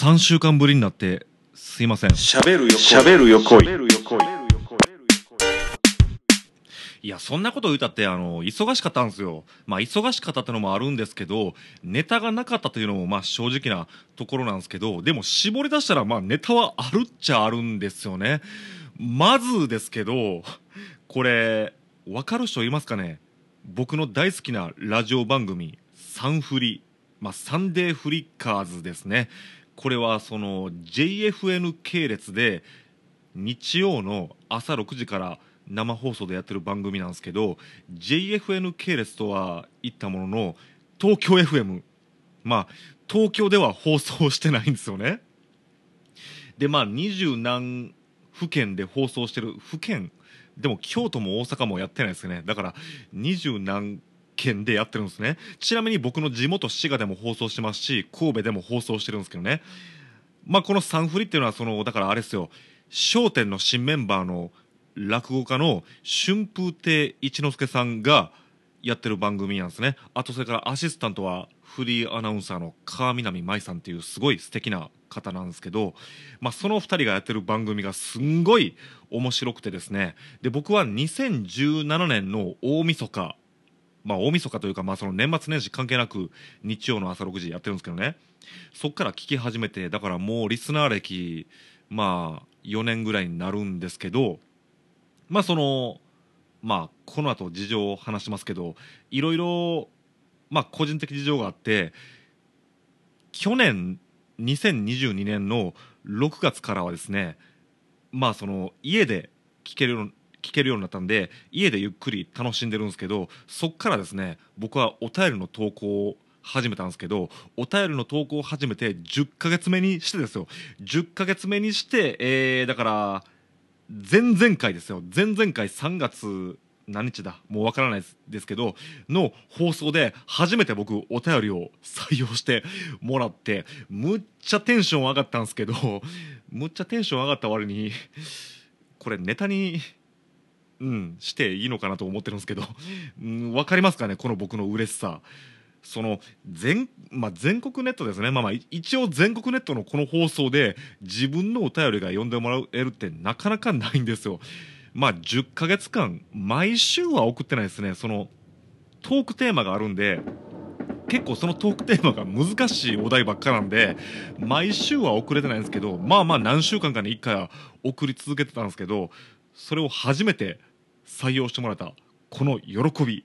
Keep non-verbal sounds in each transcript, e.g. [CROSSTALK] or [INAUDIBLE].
3週間ぶりになってすいません。喋るよ喋るよ恋。いやそんなこと言うたってあの忙しかったんですよ。まあ忙しかったってのもあるんですけどネタがなかったというのもまあ正直なところなんですけどでも絞り出したらまあネタはあるっちゃあるんですよね。まずですけどこれ分かる人いますかね？僕の大好きなラジオ番組「サンフリ」まあ、サンデーフリッカーズですねこれはその JFN 系列で日曜の朝6時から生放送でやってる番組なんですけど JFN 系列とは言ったものの東京 FM まあ東京では放送してないんですよね。でまあ二十何府県で放送してる府県。でも京都も大阪もやってないですよね。だから二十何県でやってるんですね。ちなみに僕の地元滋賀でも放送してますし神戸でも放送してるんですけどね。まあこのサンフリっていうのはそのだからあれですよ『笑点』の新メンバーの落語家の春風亭一之輔さんがやってる番組なんですね。あとそれからアシスタントはフリーアナウンサーの川南舞さんっていうすごい素敵な方なんですけど、まあ、その2人がやってる番組がすんごい面白くてですね。で僕は2017年の大晦日まあ大晦日というか、まあ、その年末年始関係なく日曜の朝6時やってるんですけどね。そっから聞き始めてだからもうリスナー歴まあ4年ぐらいになるんですけどまあそのまあこの後事情を話しますけどいろいろまあ個人的事情があって去年2022年の6月からはですねまあその家で聞けるよう聞けるようになったんで家でゆっくり楽しんでるんですけどそっからですね僕はお便りの投稿を始めたんですけどお便りの投稿を始めて10ヶ月目にしてですよ。10ヶ月目にして、えー、だから前々回ですよ。前々回3月何日だ？もうわからないですですけどの放送で初めて僕お便りを採用して [LAUGHS] もらってむっちゃテンション上がったんですけど [LAUGHS] むっちゃテンション上がった割にこれネタにうんしていいのかなと思ってるんですけど、[LAUGHS] うん、分かりますかねこの僕の嬉しさ。その全,、まあ、全国ネットですね、まあ、まあ一応全国ネットのこの放送で自分のお便りが読んでもらえるってなかなかないんですよ。まあ10ヶ月間毎週は送ってないですね。そのトークテーマがあるんで結構そのトークテーマが難しいお題ばっかなんで毎週は送れてないんですけどまあまあ何週間かに1回は送り続けてたんですけどそれを初めて採用してもらったこの喜び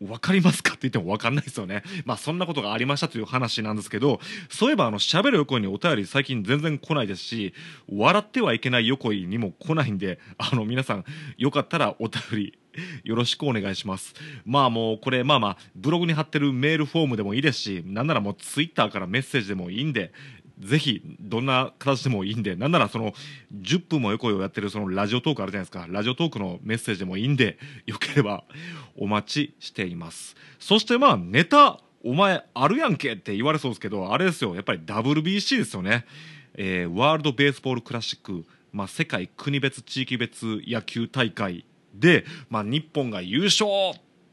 分かりますかって言っても分かんないですよね。[LAUGHS] まあそんなことがありましたという話なんですけど、そういえばあの喋る横にお便り最近全然来ないですし、笑ってはいけない横井にも来ないんで、あの皆さんよかったらお便りよろしくお願いします。まあもうこれまあまあブログに貼ってるメールフォームでもいいですし、なんならもうツイッターからメッセージでもいいんで、ぜひどんな形でもいいんでなんならその10分も横をやってるそのラジオトークあるじゃないですか。ラジオトークのメッセージでもいいんで [LAUGHS] よければお待ちしています。そしてまあネタお前あるやんけって言われそうですけどあれですよ。やっぱり WBC ですよね、えー、ワールド・ベースボール・クラシック、まあ、世界国別地域別野球大会で、まあ、日本が優勝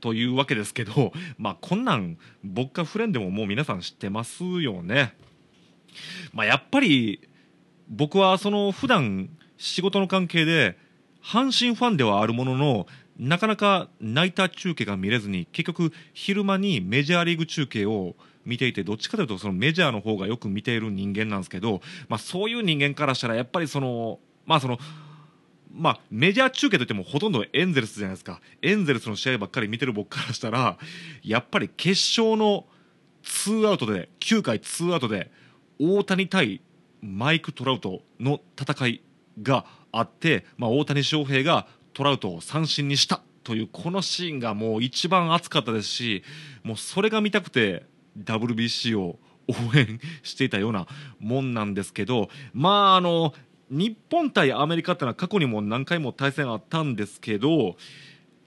というわけですけど、まあ、こんなん僕がフレンでももう皆さん知ってますよね。まあ、やっぱり僕はその普段仕事の関係で阪神ファンではあるもののなかなかナイター中継が見れずに結局昼間にメジャーリーグ中継を見ていてどっちかというとそのメジャーの方がよく見ている人間なんですけど、まあ、そういう人間からしたらやっぱりそのまあそのまあ、メジャー中継といってもほとんどエンゼルスじゃないですか。エンゼルスの試合ばっかり見てる僕からしたらやっぱり決勝のツーアウトで9回ツーアウトで大谷対マイク・トラウトの戦いがあって、まあ、大谷翔平がトラウトを三振にしたというこのシーンがもう一番熱かったですしもうそれが見たくて WBC を応援していたようなもんなんですけどまああの日本対アメリカってのは過去にも何回も対戦あったんですけど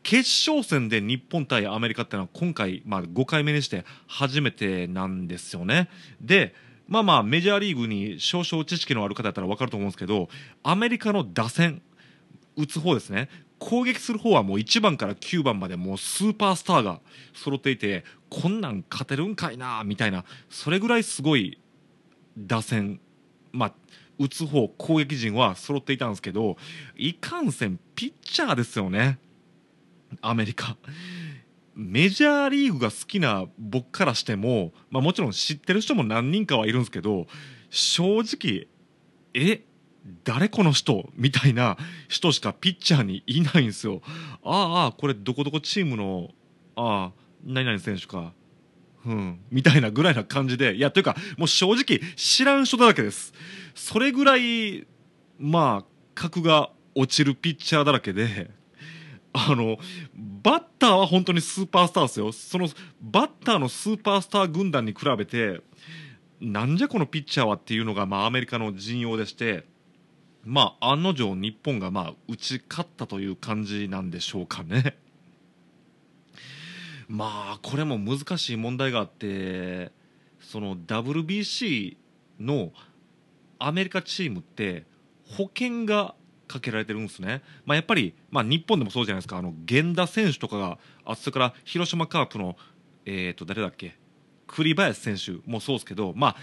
決勝戦で日本対アメリカってのは今回、まあ、5回目にして初めてなんですよね。でまあまあメジャーリーグに少々知識のある方だったら分かると思うんですけどアメリカの打線打つ方ですね。攻撃する方はもう1番から9番までもうスーパースターが揃っていてこんなん勝てるんかいなみたいなそれぐらいすごい打線まあ打つ方攻撃陣は揃っていたんですけどいかんせんピッチャーですよね。アメリカ。メジャーリーグが好きな僕からしても、まあ、もちろん知ってる人も何人かはいるんですけど正直え誰この人？みたいな人しかピッチャーにいないんですよ。ああ、これどこどこチームの、ああ、何々選手か。うん、みたいなぐらいな感じで、いや、というか、もう正直知らん人だらけです。それぐらい、まあ、格が落ちるピッチャーだらけで、あの、バッターは本当にスーパースターですよ。その、バッターのスーパースター軍団に比べて、なんじゃこのピッチャーはっていうのが、まあ、アメリカの陣容でして、まあ、案の定日本が、まあ、打ち勝ったという感じなんでしょうかね。[LAUGHS] まあ、これも難しい問題があって、その WBC のアメリカチームって保険がかけられてるんですね、まあ、やっぱり、まあ、日本でもそうじゃないですか。あの源田選手とかがあそれから広島カープの、えー、と誰だっけ？栗林選手もそうですけど、まあ、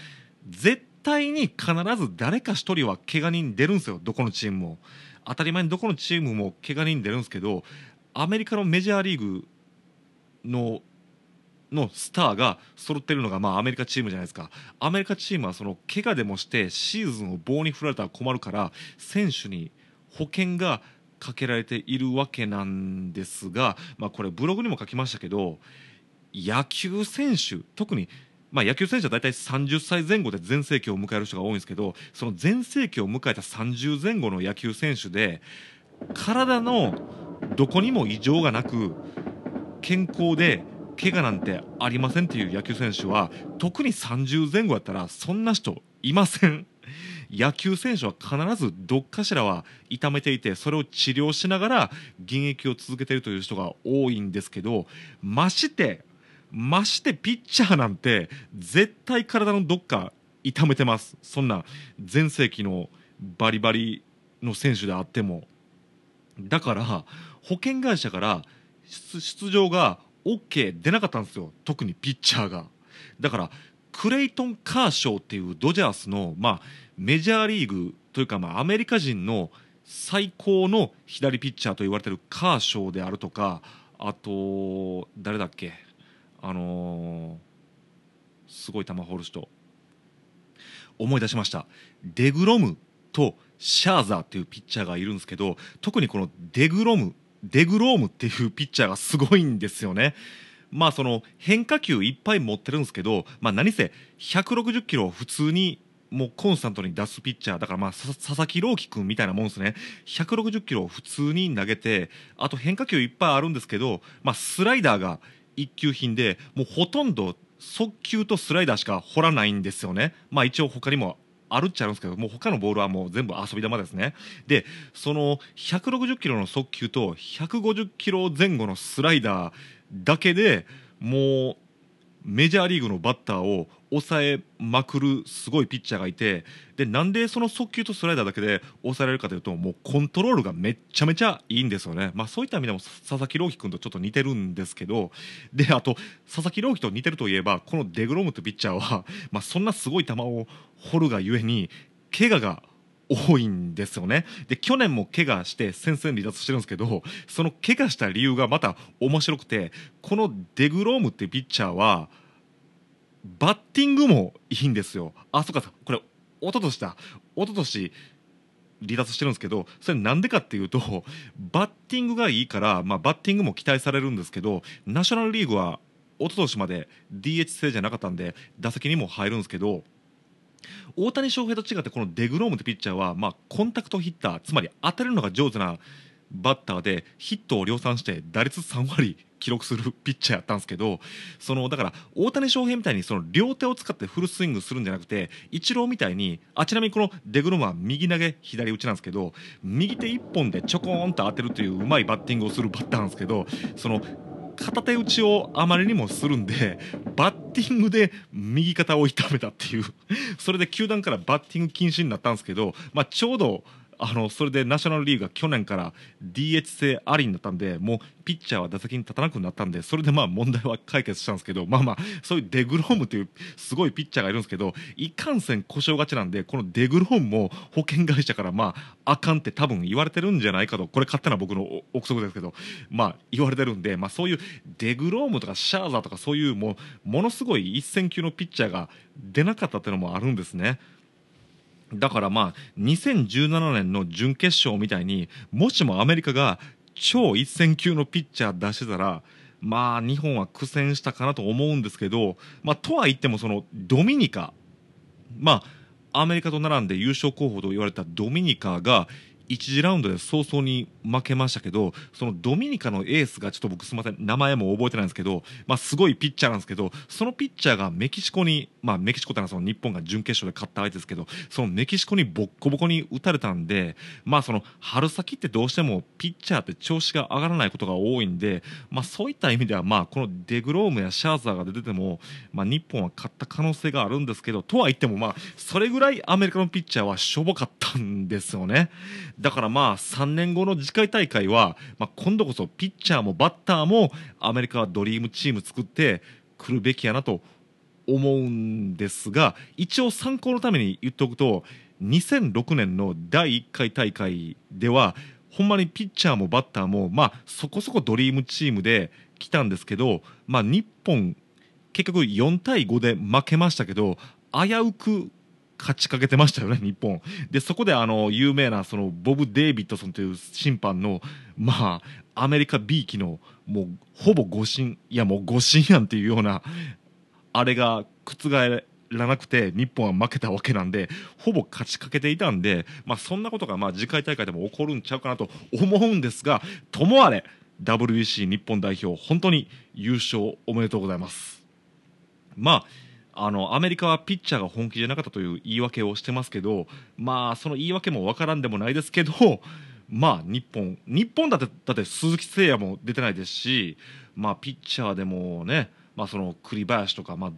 絶対に必ず誰か1人は怪我人出るんですよ。どこのチームも。当たり前にどこのチームも怪我人出るんですけどアメリカのメジャーリーグののスターが揃ってるのがまあアメリカチームじゃないですか。アメリカチームはその怪我でもしてシーズンを棒に振られたら困るから選手に保険がかけられているわけなんですが、まあ、これブログにも書きましたけど野球選手特にまあ、野球選手は大体30歳前後で全盛期を迎える人が多いんですけどその全盛期を迎えた30前後の野球選手で体のどこにも異常がなく健康で怪我なんてありませんっていう野球選手は特に30前後やったらそんな人いません。[LAUGHS] 野球選手は必ずどっかしらは痛めていてそれを治療しながら現役を続けているという人が多いんですけどましてましてピッチャーなんて絶対体のどっか痛めてます。そんな全盛期のバリバリの選手であっても。だから保険会社から出場が OK 出なかったんですよ。特にピッチャーが。だからクレイトン・カーショーっていうドジャースの、まあ、メジャーリーグというか、まあ、アメリカ人の最高の左ピッチャーと言われているカーショーであるとかあと誰だっけ？あのー、すごい球放る人。思い出しました。デグロムとシャーザーっていうピッチャーがいるんですけど特にこのデグロムデグロームっていうピッチャーがすごいんですよね。まあその変化球いっぱい持ってるんですけど、まあ、何せ160キロを普通にもうコンスタントに出すピッチャーだからまあ佐々木朗希君みたいなもんですね160キロを普通に投げてあと変化球いっぱいあるんですけど、まあ、スライダーが一級品でもうほとんど速球とスライダーしか掘らないんですよね。まあ一応他にもあるっちゃあるんですけどもう他のボールはもう全部遊び球ですねでその160キロの速球と150キロ前後のスライダーだけでもうメジャーリーグのバッターを抑えまくるすごいピッチャーがいてでなんでその速球とスライダーだけで抑えられるかというともうコントロールがめちゃめちゃいいんですよね、まあ、そういった意味でも佐々木朗希君とちょっと似てるんですけどであと佐々木朗希と似てるといえばこのデグロムというピッチャーは、まあ、そんなすごい球を掘るがゆえに怪我が多いんですよね。で去年も怪我して戦線離脱してるんですけどその怪我した理由がまた面白くてこのデグロームってピッチャーはバッティングもいいんですよ。あそうかこれ一昨年だ。一昨年離脱してるんですけどそれなんでかっていうとバッティングがいいから、まあ、バッティングも期待されるんですけどナショナルリーグは一昨年まで DH 制じゃなかったんで打席にも入るんですけど大谷翔平と違ってこのデグロームってピッチャーは、まあ、コンタクトヒッターつまり当てるのが上手なバッターでヒットを量産して打率3割記録するピッチャーやったんですけどそのだから大谷翔平みたいにその両手を使ってフルスイングするんじゃなくてイチローみたいにあちなみにこのデグロムは右投げ左打ちなんですけど右手1本でちょこんと当てるといううまいバッティングをするバッターなんですけどその片手打ちをあまりにもするんで [LAUGHS] バッティングで右肩を痛めたっていう。それで球団からバッティング禁止になったんですけど、まあ、ちょうどあのそれでナショナルリーグが去年から DH 制ありになったんでもうピッチャーは打席に立たなくなったんでそれでまあ問題は解決したんですけどまあまあそういうデグロームというすごいピッチャーがいるんですけどいかんせん故障がちなんでこのデグロームも保険会社からまああかんって多分言われてるんじゃないかとこれ勝手な僕の憶測ですけどまあ言われてるんでまあそういうデグロームとかシャーザーとかそういうもうものすごい一戦級のピッチャーが出なかったっていうのもあるんですね。だからまあ2017年の準決勝みたいにもしもアメリカが超一戦級のピッチャー出してたらまあ日本は苦戦したかなと思うんですけど、まあ、とはいってもそのドミニカ。まあアメリカと並んで優勝候補と言われたドミニカが1次ラウンドで早々に負けましたけどそのドミニカのエースがちょっと僕すみません名前も覚えてないんですけど、まあ、すごいピッチャーなんですけどそのピッチャーがメキシコに、まあ、メキシコってのはその日本が準決勝で勝った相手ですけどそのメキシコにボッコボコに打たれたんで、まあ、その春先ってどうしてもピッチャーって調子が上がらないことが多いんで、まあ、そういった意味では、まあ、このデグロームやシャーザーが出てても、まあ、日本は勝った可能性があるんですけどとは言っても、まあ、それぐらいアメリカのピッチャーはしょぼかったんですよね。だからまあ3年後の次回大会は、まあ、今度こそピッチャーもバッターもアメリカはドリームチーム作ってくるべきやなと思うんですが一応参考のために言っておくと2006年の第1回大会ではほんまにピッチャーもバッターも、まあ、そこそこドリームチームで来たんですけど、まあ、日本結局4対5で負けましたけど危うく勝ちかけてましたよね、日本。で、そこであの、有名な、その、ボブ・デイビッドソンという審判の、まあ、アメリカ B 期の、もう、ほぼ誤審、いやもう誤審やんっていうような、あれが覆らなくて、日本は負けたわけなんで、ほぼ勝ちかけていたんで、まあ、そんなことが、まあ、次回大会でも起こるんちゃうかなと思うんですが、ともあれ、WBC 日本代表、本当に優勝おめでとうございます。まあ、あのアメリカはピッチャーが本気じゃなかったという言い訳をしてますけど、まあ、その言い訳も分からんでもないですけど、[LAUGHS] まあ、日本、日本だってだって鈴木誠也も出てないですし、まあ、ピッチャーでもね、まあ、その栗林とか、まあ、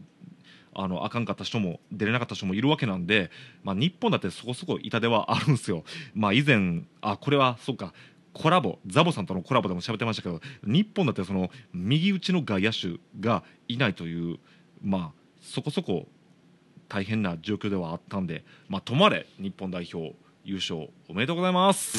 あのあかんかった人も出れなかった人もいるわけなんで、まあ、日本だってそこそこ痛手はあるんですよ。まあ、以前あこれはそうかコラボザボさんとのコラボでも喋ってましたけど日本だってその右打ちの外野手がいないというまあそこそこ大変な状況ではあったんで、まあ、とまれ日本代表優勝おめでとうございます。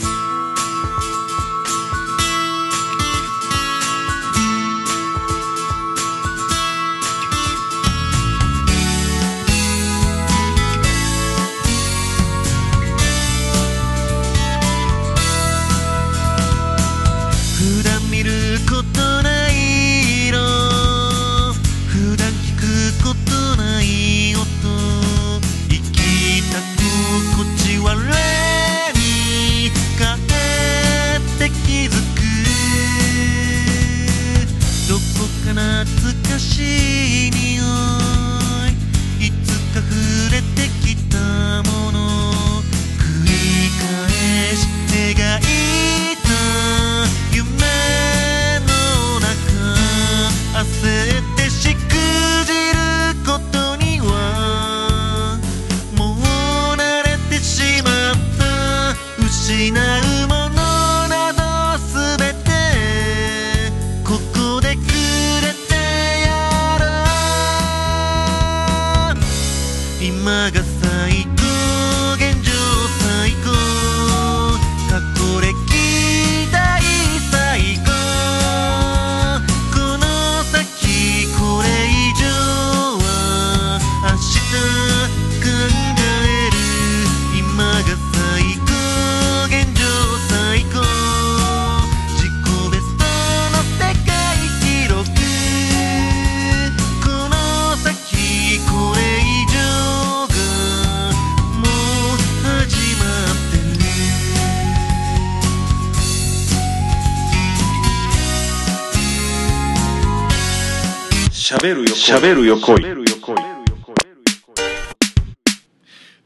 喋るよ喋るよ恋。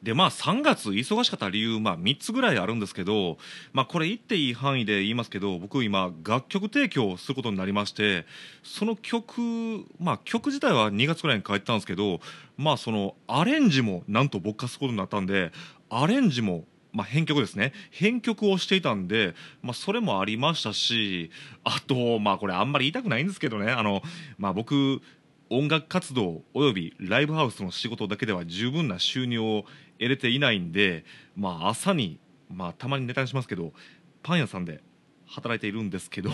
でまあ3月忙しかった理由、まあ、3つぐらいあるんですけど、まあ、これ言っていい範囲で言いますけど僕今楽曲提供することになりましてその曲、まあ、曲自体は2月ぐらいに書いてたんですけど、まあ、そのアレンジもなんと僕がすることになったんでアレンジもまあ、編曲ですね。編曲をしていたんで、まあ、それもありましたしあとまあこれあんまり言いたくないんですけどね。あの、まあ、僕音楽活動およびライブハウスの仕事だけでは十分な収入を得れていないんで、まあ、朝に、まあ、たまにネタにしますけどパン屋さんで働いているんですけど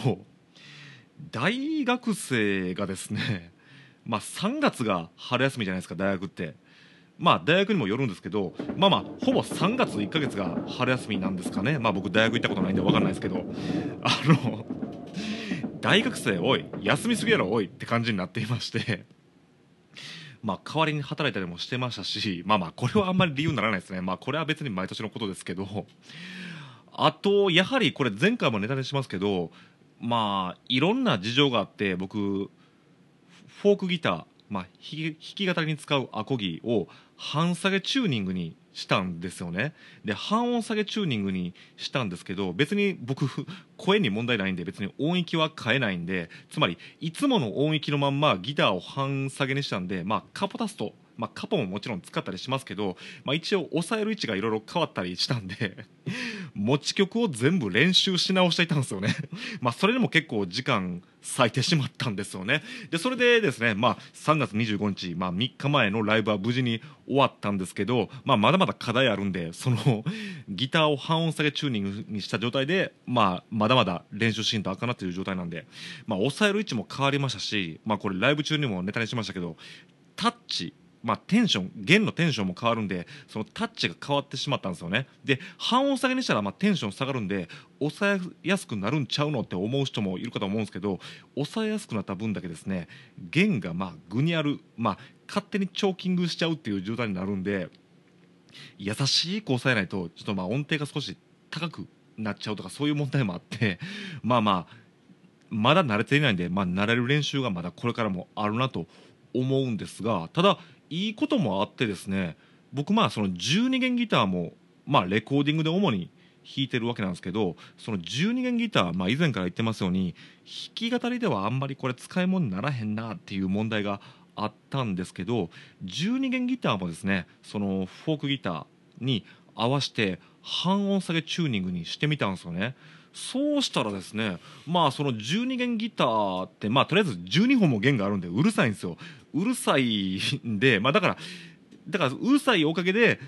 大学生がですね、まあ、3月が春休みじゃないですか大学って。まあ大学にもよるんですけどまあまあほぼ3月1か月が春休みなんですかねまあ僕大学行ったことないんで分かんないですけどあの大学生おい休みすぎやろおいって感じになっていましてまあ代わりに働いたりもしてましたしまあまあこれはあんまり理由にならないですね。まあこれは別に毎年のことですけどあとやはりこれ前回もネタにしますけどまあいろんな事情があって僕フォークギターまあ、弾き弾き語りに使うアコギを半下げチューニングにしたんですよね。で半音下げチューニングにしたんですけど別に僕声に問題ないんで別に音域は変えないんでつまりいつもの音域のまんまギターを半下げにしたんでまあカポタストまあ、カポももちろん使ったりしますけど、まあ、一応押さえる位置がいろいろ変わったりしたんで持ち曲を全部練習し直していたんですよね。[LAUGHS] まあそれでも結構時間割いてしまったんですよね。でそれでですね、まあ、3月25日、まあ、3日前のライブは無事に終わったんですけど、まあ、まだまだ課題あるんでその [LAUGHS] ギターを半音下げチューニングにした状態で、まあ、まだまだ練習しんとあかなっていう状態なんで、まあ、抑える位置も変わりましたし、まあ、これライブ中にもネタにしましたけどタッチまあ、テンション弦のテンションも変わるんでそのタッチが変わってしまったんですよね。で半音下げにしたらまあテンション下がるんで抑えやすくなるんちゃうのって思う人もいるかと思うんですけど抑えやすくなった分だけですね弦がまあ具にある、まあ、勝手にチョーキングしちゃうっていう状態になるんで優しく抑えないとちょっとまあ音程が少し高くなっちゃうとかそういう問題もあって [LAUGHS] まあまあまだ慣れていないんで、まあ、慣れる練習がまだこれからもあるなと思うんですがただいいこともあってですね僕まあその12弦ギターもまあレコーディングで主に弾いてるわけなんですけどその12弦ギター、まあ、以前から言ってますように弾き語りではあんまりこれ使い物にならへんなっていう問題があったんですけど12弦ギターもですねそのフォークギターに合わせて半音下げチューニングにしてみたんですよね。そうしたらですねまあその12弦ギターってまあとりあえず12本も弦があるんでうるさいんですようるさいんでまあだからだからうるさいおかげで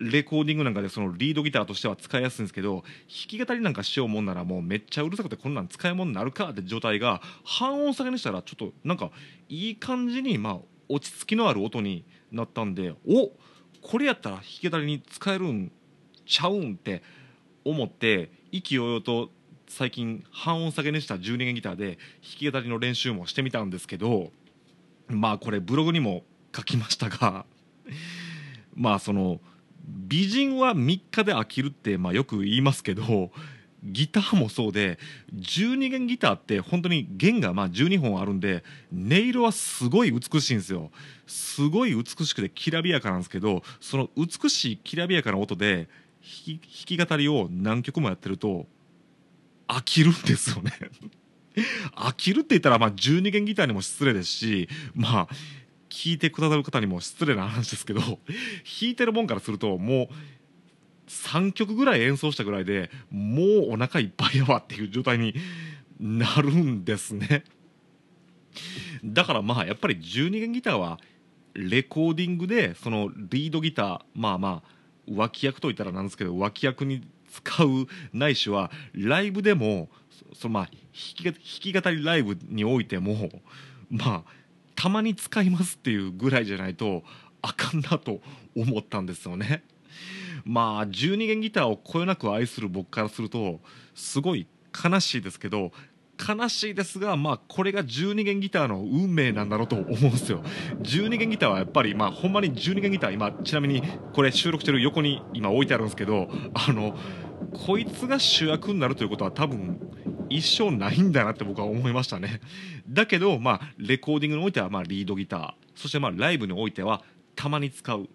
レコーディングなんかでそのリードギターとしては使いやすいんですけど弾き語りなんかしようもんならもうめっちゃうるさくてこんなん使い物になるかって状態が半音下げにしたらちょっとなんかいい感じにまあ落ち着きのある音になったんでおこれやったら弾き語りに使えるんちゃうんって思って意気揚々と最近半音下げにした12弦ギターで弾き語りの練習もしてみたんですけどまあこれブログにも書きましたが [LAUGHS] まあその美人は3日で飽きるってまあよく言いますけどギターもそうで12弦ギターって本当に弦がまあ12本あるんで音色はすごい美しいんですよ。すごい美しくてきらびやかなんですけどその美しいきらびやかな音で弾き弾き語りを何曲もやってると飽きるんですよね。飽きるって言ったらまあ12弦ギターにも失礼ですしまあ聴いてくださる方にも失礼な話ですけど弾いてるもんからするともう3曲ぐらい演奏したぐらいでもうお腹いっぱいやわっていう状態になるんですね。だからまあやっぱり12弦ギターはレコーディングでそのリードギターまあまあ脇役といったらなんですけど脇役に使うないしはライブでもそのまあ弾き弾き語りライブにおいてもまあたまに使いますっていうぐらいじゃないとあかんなと思ったんですよね。まあ12弦ギターをこよなく愛する僕からするとすごい悲しいですけど悲しいですが、まあ、これが12弦ギターの運命なんだろうと思うんですよ。12弦ギターはやっぱり、まあ、ほんまに12弦ギター、今、ちなみにこれ収録してる横に今置いてあるんですけど、あの、こいつが主役になるということは多分、一生ないんだなって僕は思いましたね。だけど、まあ、レコーディングにおいては、まあ、リードギター、そして、まあ、ライブにおいては、たまに使う。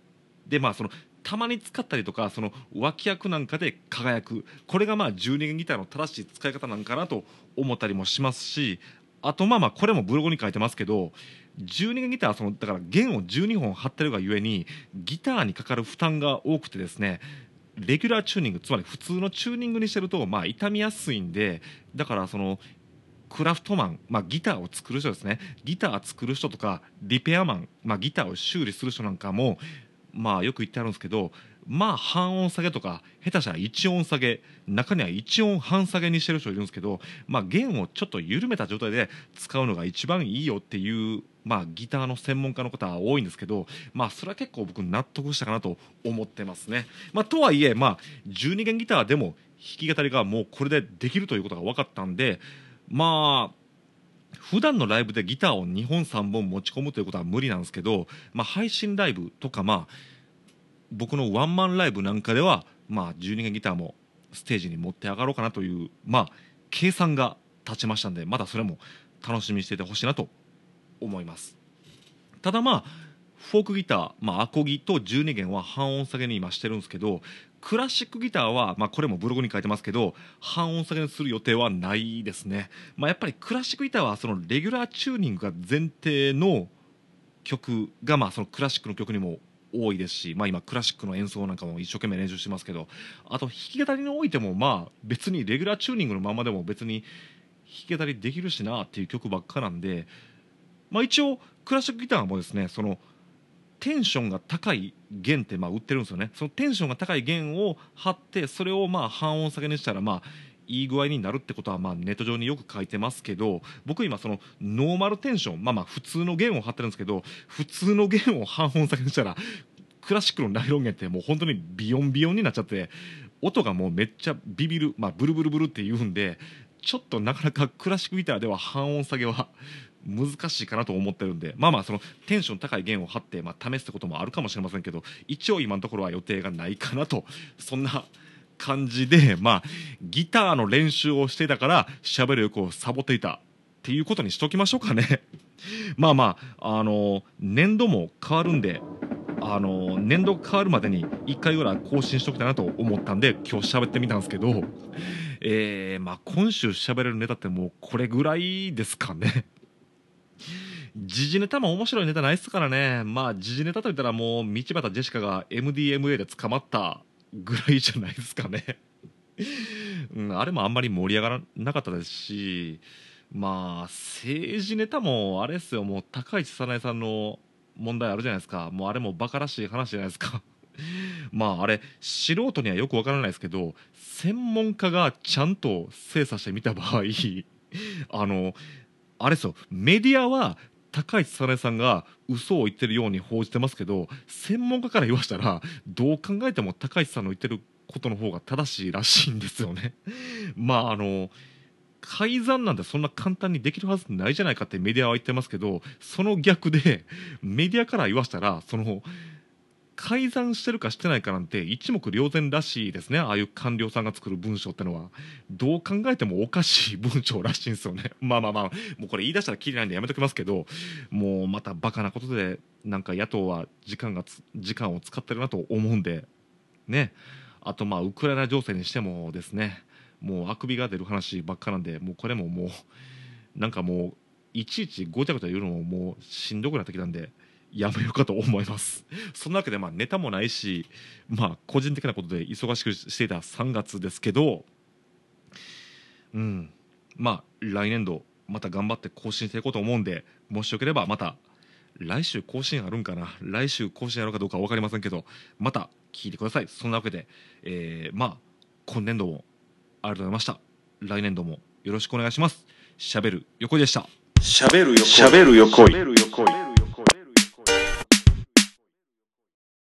で、まあ、その、たまに使ったりとかその脇役なんかで輝くこれがまあ12弦ギターの正しい使い方なんかなと思ったりもしますしあとまあまあこれもブログに書いてますけど12弦ギターはそのだから弦を12本張ってるがゆえにギターにかかる負担が多くてですねレギュラーチューニングつまり普通のチューニングにしてるとまあ傷みやすいんでだからそのクラフトマン、まあ、ギターを作る人ですね。ギター作る人とかリペアマン、まあ、ギターを修理する人なんかもまあよく言ってあるんですけどまあ半音下げとか下手したら1音下げ中には1音半下げにしてる人いるんですけど、まあ、弦をちょっと緩めた状態で使うのが一番いいよっていう、まあ、ギターの専門家の方は多いんですけど、まあ、それは結構僕納得したかなと思ってますね。まあ、とはいえ、まあ、12弦ギターでも弾き語りがもうこれでできるということが分かったんでまあ普段のライブでギターを2本3本持ち込むということは無理なんですけど、まあ、配信ライブとか、まあ、僕のワンマンライブなんかでは、まあ、12弦ギターもステージに持って上がろうかなという、まあ、計算が立ちましたんでまだそれも楽しみにしててほしいなと思います。ただまあフォークギター、まあ、アコギと12弦は半音下げに今してるんですけどクラシックギターは、まあ、これもブログに書いてますけど半音下げにする予定はないですね、まあ、やっぱりクラシックギターはそのレギュラーチューニングが前提の曲が、まあ、そのクラシックの曲にも多いですし、まあ、今クラシックの演奏なんかも一生懸命練習してますけどあと弾き語りにおいてもまあ別にレギュラーチューニングのままでも別に弾き語りできるしなっていう曲ばっかなんで、まあ、一応クラシックギターもですねそのテンションが高い弦ってまあ売ってるんですよね。そのテンションが高い弦を張ってそれをまあ半音下げにしたらまあいい具合になるってことはまあネット上によく書いてますけど僕今そのノーマルテンションまあまあ普通の弦を張ってるんですけど普通の弦を半音下げにしたらクラシックのナイロン弦ってもう本当にビヨンビヨンになっちゃって音がもうめっちゃビビる、まあ、ブルブルブルって言うんでちょっとなかなかクラシックギターでは半音下げは難しいかなと思ってるんでまあまあそのテンション高い弦を張って、まあ、試すってこともあるかもしれませんけど一応今のところは予定がないかなとそんな感じでまあギターの練習をしてたから喋る欲をサボっていたっていうことにしときましょうかね [LAUGHS] まあまああの年度も変わるんであの年度変わるまでに1回ぐらい更新しときたいなと思ったんで今日喋ってみたんですけど、えーまあ、今週喋れるネタってもうこれぐらいですかね。[LAUGHS] 時事ネタも面白いネタないっすからねまあ時事ネタといったらもう道端ジェシカが MDMA で捕まったぐらいじゃないですかね、[LAUGHS] うん、あれもあんまり盛り上がらなかったですしまあ政治ネタもあれっすよ。もう高市早苗さんの問題あるじゃないですか。もうあれもバカらしい話じゃないですか。[LAUGHS] まああれ素人にはよくわからないですけど専門家がちゃんと精査してみた場合 [LAUGHS] あのあれですよ。メディアは高市早苗さんが嘘を言ってるように報じてますけど専門家から言わしたらどう考えても高市さんの言ってることの方が正しいらしいんですよね。[LAUGHS] まああの改ざんなんてそんな簡単にできるはずないじゃないかってメディアは言ってますけどその逆でメディアから言わしたらその改ざんしてるかしてないかなんて一目瞭然らしいですね。ああいう官僚さんが作る文章ってのは。どう考えてもおかしい文章らしいんですよね。[LAUGHS] まあまあまあ。もうこれ言い出したらきりないんでやめときますけどもうまたバカなことでなんか野党は時間が時間を使ってるなと思うんでね。あとまあウクライナ情勢にしてもですね。もうあくびが出る話ばっかなんでもうこれももうなんかもういちいちごちゃごちゃ言うのももうしんどくなってきたんでやめようかと思います。[LAUGHS] そんなわけでまあネタもないしまあ個人的なことで忙しくしていた3月ですけどうん。まあ来年度また頑張って更新していこうと思うんでもしよければまた来週更新あるんかな？来週更新あるかどうか分かりませんけどまた聞いてください。そんなわけで、えー、まあ今年度もありがとうございました。来年度もよろしくお願いします。しゃべる横井でした。しゃべる横井。しゃべる横井。